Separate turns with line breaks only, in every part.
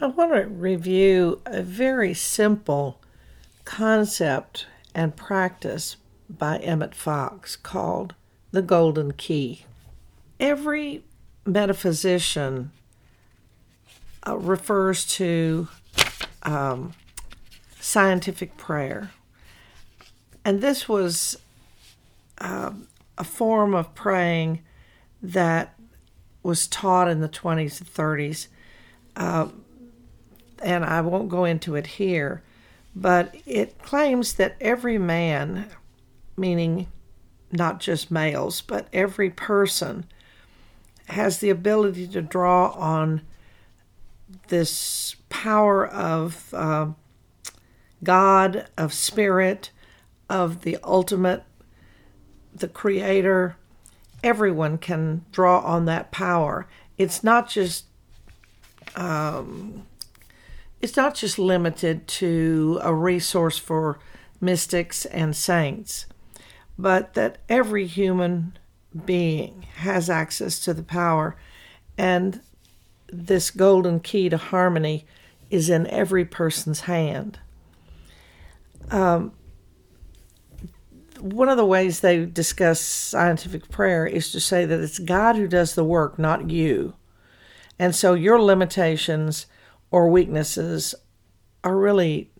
I want to review a very simple concept and practice by Emmet Fox called the Golden Key. Every metaphysician uh, refers to um, scientific prayer. And this was um, a form of praying that was taught in the 20s and 30s. Uh, and I won't go into it here, but it claims that every man, meaning not just males, but every person, has the ability to draw on this power of uh, God, of spirit, of the ultimate, the creator. Everyone can draw on that power. It's not just um, it's not just limited to a resource for mystics and saints, but that every human being has access to the power, and this golden key to harmony is in every person's hand. Um, one of the ways they discuss scientific prayer is to say that it's God who does the work, not you. And so your limitations or weaknesses are really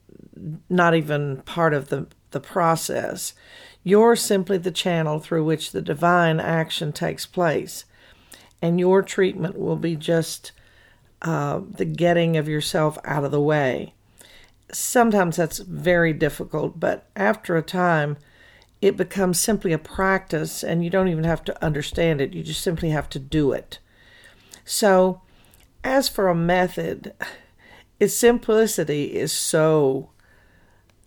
not even part of the, the process. You're simply the channel through which the divine action takes place, and your treatment will be just uh, the getting of yourself out of the way. Sometimes that's very difficult, but after a time, it becomes simply a practice, and you don't even have to understand it. You just simply have to do it. So, as for a method, its simplicity is so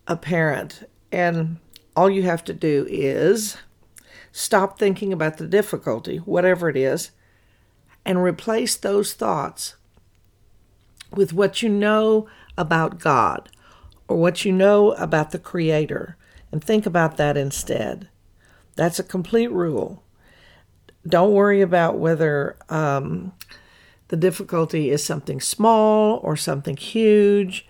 apparent. And all you have to do is stop thinking about the difficulty, whatever it is, and replace those thoughts with what you know about God or what you know about the Creator, and think about that instead. That's a complete rule. Don't worry about whether um, the difficulty is something small or something huge.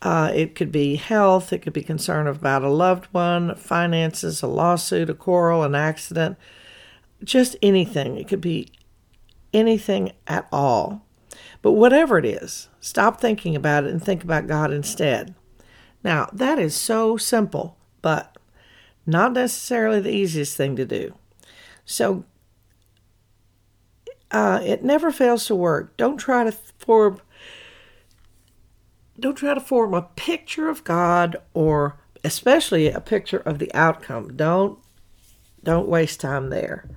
Uh, it could be health, it could be concern about a loved one, finances, a lawsuit, a quarrel, an accident, just anything. It could be anything at all. But whatever it is, stop thinking about it and think about God instead. Now, that is so simple, but not necessarily the easiest thing to do. So uh, it never fails to work. Don't try to form don't try to form a picture of God or especially a picture of the outcome. Don't don't waste time there.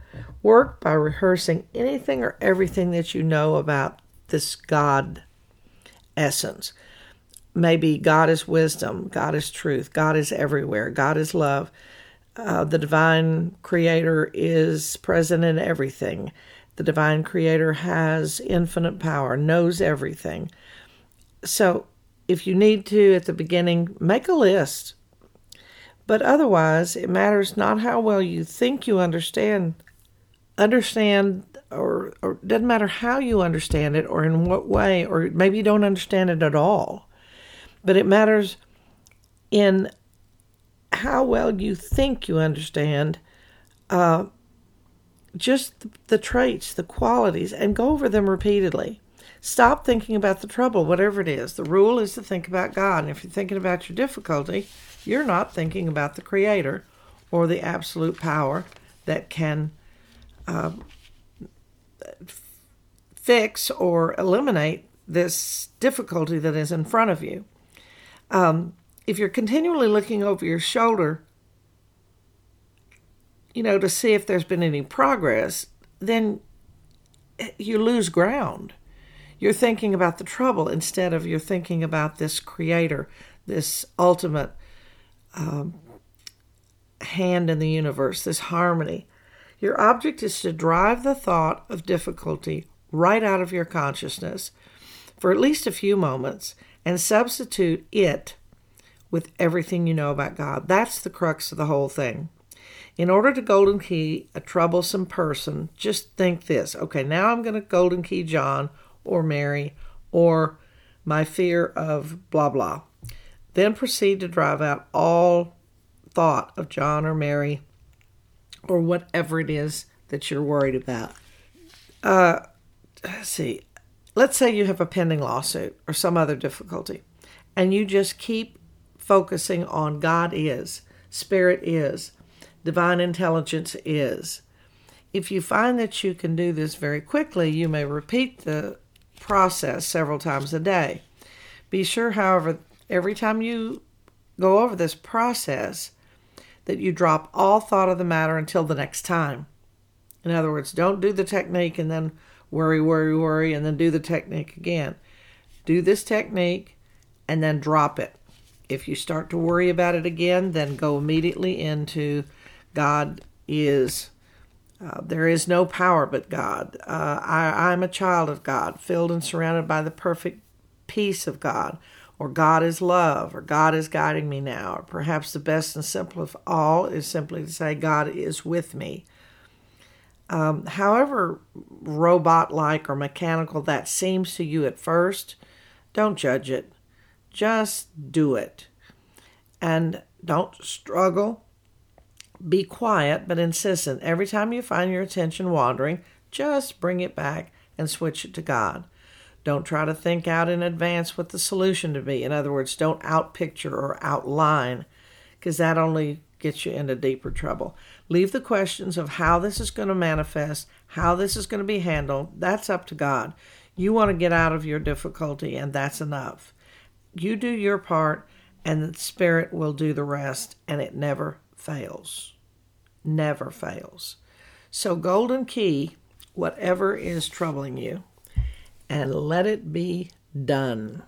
Work by rehearsing anything or everything that you know about this God essence. Maybe God is wisdom, God is truth, God is everywhere, God is love. Uh, the divine creator is present in everything. The divine creator has infinite power, knows everything. So, if you need to at the beginning, make a list. But otherwise, it matters not how well you think you understand understand or or doesn't matter how you understand it or in what way or maybe you don't understand it at all. But it matters in how well you think you understand uh, just the traits, the qualities, and go over them repeatedly. Stop thinking about the trouble, whatever it is. The rule is to think about God. And if you're thinking about your difficulty, you're not thinking about the Creator or the absolute power that can uh, fix or eliminate this difficulty that is in front of you. Um, if you're continually looking over your shoulder you know, to see if there's been any progress, then you lose ground. You're thinking about the trouble instead of you're thinking about this creator, this ultimate um, hand in the universe, this harmony. Your object is to drive the thought of difficulty right out of your consciousness for at least a few moments and substitute it with everything you know about God. That's the crux of the whole thing. In order to golden key a troublesome person, just think this okay, now I'm going to golden key John or Mary or my fear of blah blah. Then proceed to drive out all thought of John or Mary or whatever it is that you're worried about. Uh, let's see. Let's say you have a pending lawsuit or some other difficulty, and you just keep focusing on God is, Spirit is, divine intelligence is. If you find that you can do this very quickly, you may repeat the process several times a day. Be sure, however, every time you go over this process, that you drop all thought of the matter until the next time. In other words, don't do the technique and then worry, worry, worry, and then do the technique again. Do this technique and then drop it. If you start to worry about it again, then go immediately into God is. Uh, there is no power but God. Uh, I, I'm a child of God, filled and surrounded by the perfect peace of God, or God is love, or God is guiding me now, or perhaps the best and simple of all is simply to say, God is with me. Um, however robot like or mechanical that seems to you at first, don't judge it. Just do it. And don't struggle. Be quiet but insistent. Every time you find your attention wandering, just bring it back and switch it to God. Don't try to think out in advance what the solution to be. In other words, don't outpicture or outline, because that only gets you into deeper trouble. Leave the questions of how this is going to manifest, how this is going to be handled. That's up to God. You want to get out of your difficulty, and that's enough. You do your part, and the Spirit will do the rest, and it never fails. Never fails. So, golden key, whatever is troubling you, and let it be done.